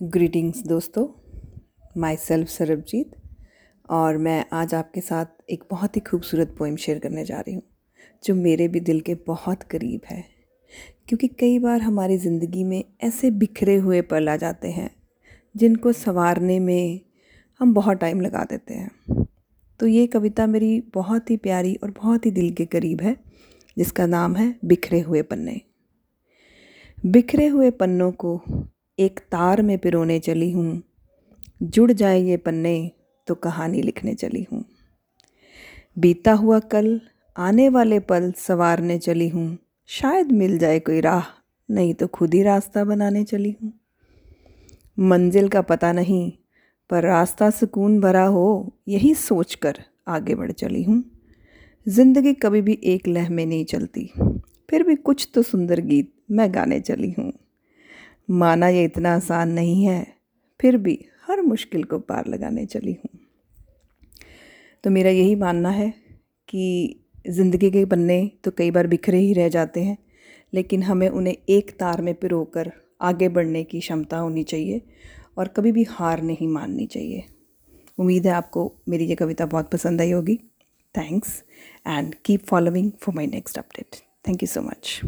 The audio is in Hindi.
ग्रीटिंग्स दोस्तों। माई सेल्फ सरबजीत और मैं आज आपके साथ एक बहुत ही खूबसूरत पोइम शेयर करने जा रही हूँ, जो मेरे भी दिल के बहुत करीब है। क्योंकि कई बार हमारी ज़िंदगी में ऐसे बिखरे हुए पल आ जाते हैं, जिनको संवारने में हम बहुत टाइम लगा देते हैं। तो ये कविता मेरी बहुत ही प्यारी और बहुत ही दिल के करीब है, जिसका नाम है बिखरे हुए पन्ने। बिखरे हुए पन्नों को एक तार में पिरोने चली हूँ। जुड़ जाए ये पन्ने तो कहानी लिखने चली हूँ। बीता हुआ कल, आने वाले पल सवारने चली हूँ। शायद मिल जाए कोई राह, नहीं तो खुद ही रास्ता बनाने चली हूँ। मंजिल का पता नहीं, पर रास्ता सुकून भरा हो, यही सोच कर आगे बढ़ चली हूँ। ज़िंदगी कभी भी एक लह में नहीं चलती। फिर भी कुछ तो सुंदर गीत मैं गाने चली हूँ। माना ये इतना आसान नहीं है, फिर भी हर मुश्किल को पार लगाने चली हूँ। तो मेरा यही मानना है कि ज़िंदगी के पन्ने तो कई बार बिखरे ही रह जाते हैं, लेकिन हमें उन्हें एक तार में पिरो आगे बढ़ने की क्षमता होनी चाहिए और कभी भी हार नहीं माननी चाहिए। उम्मीद है आपको मेरी ये कविता बहुत पसंद आई होगी। Thanks and keep following for my next update thank you so much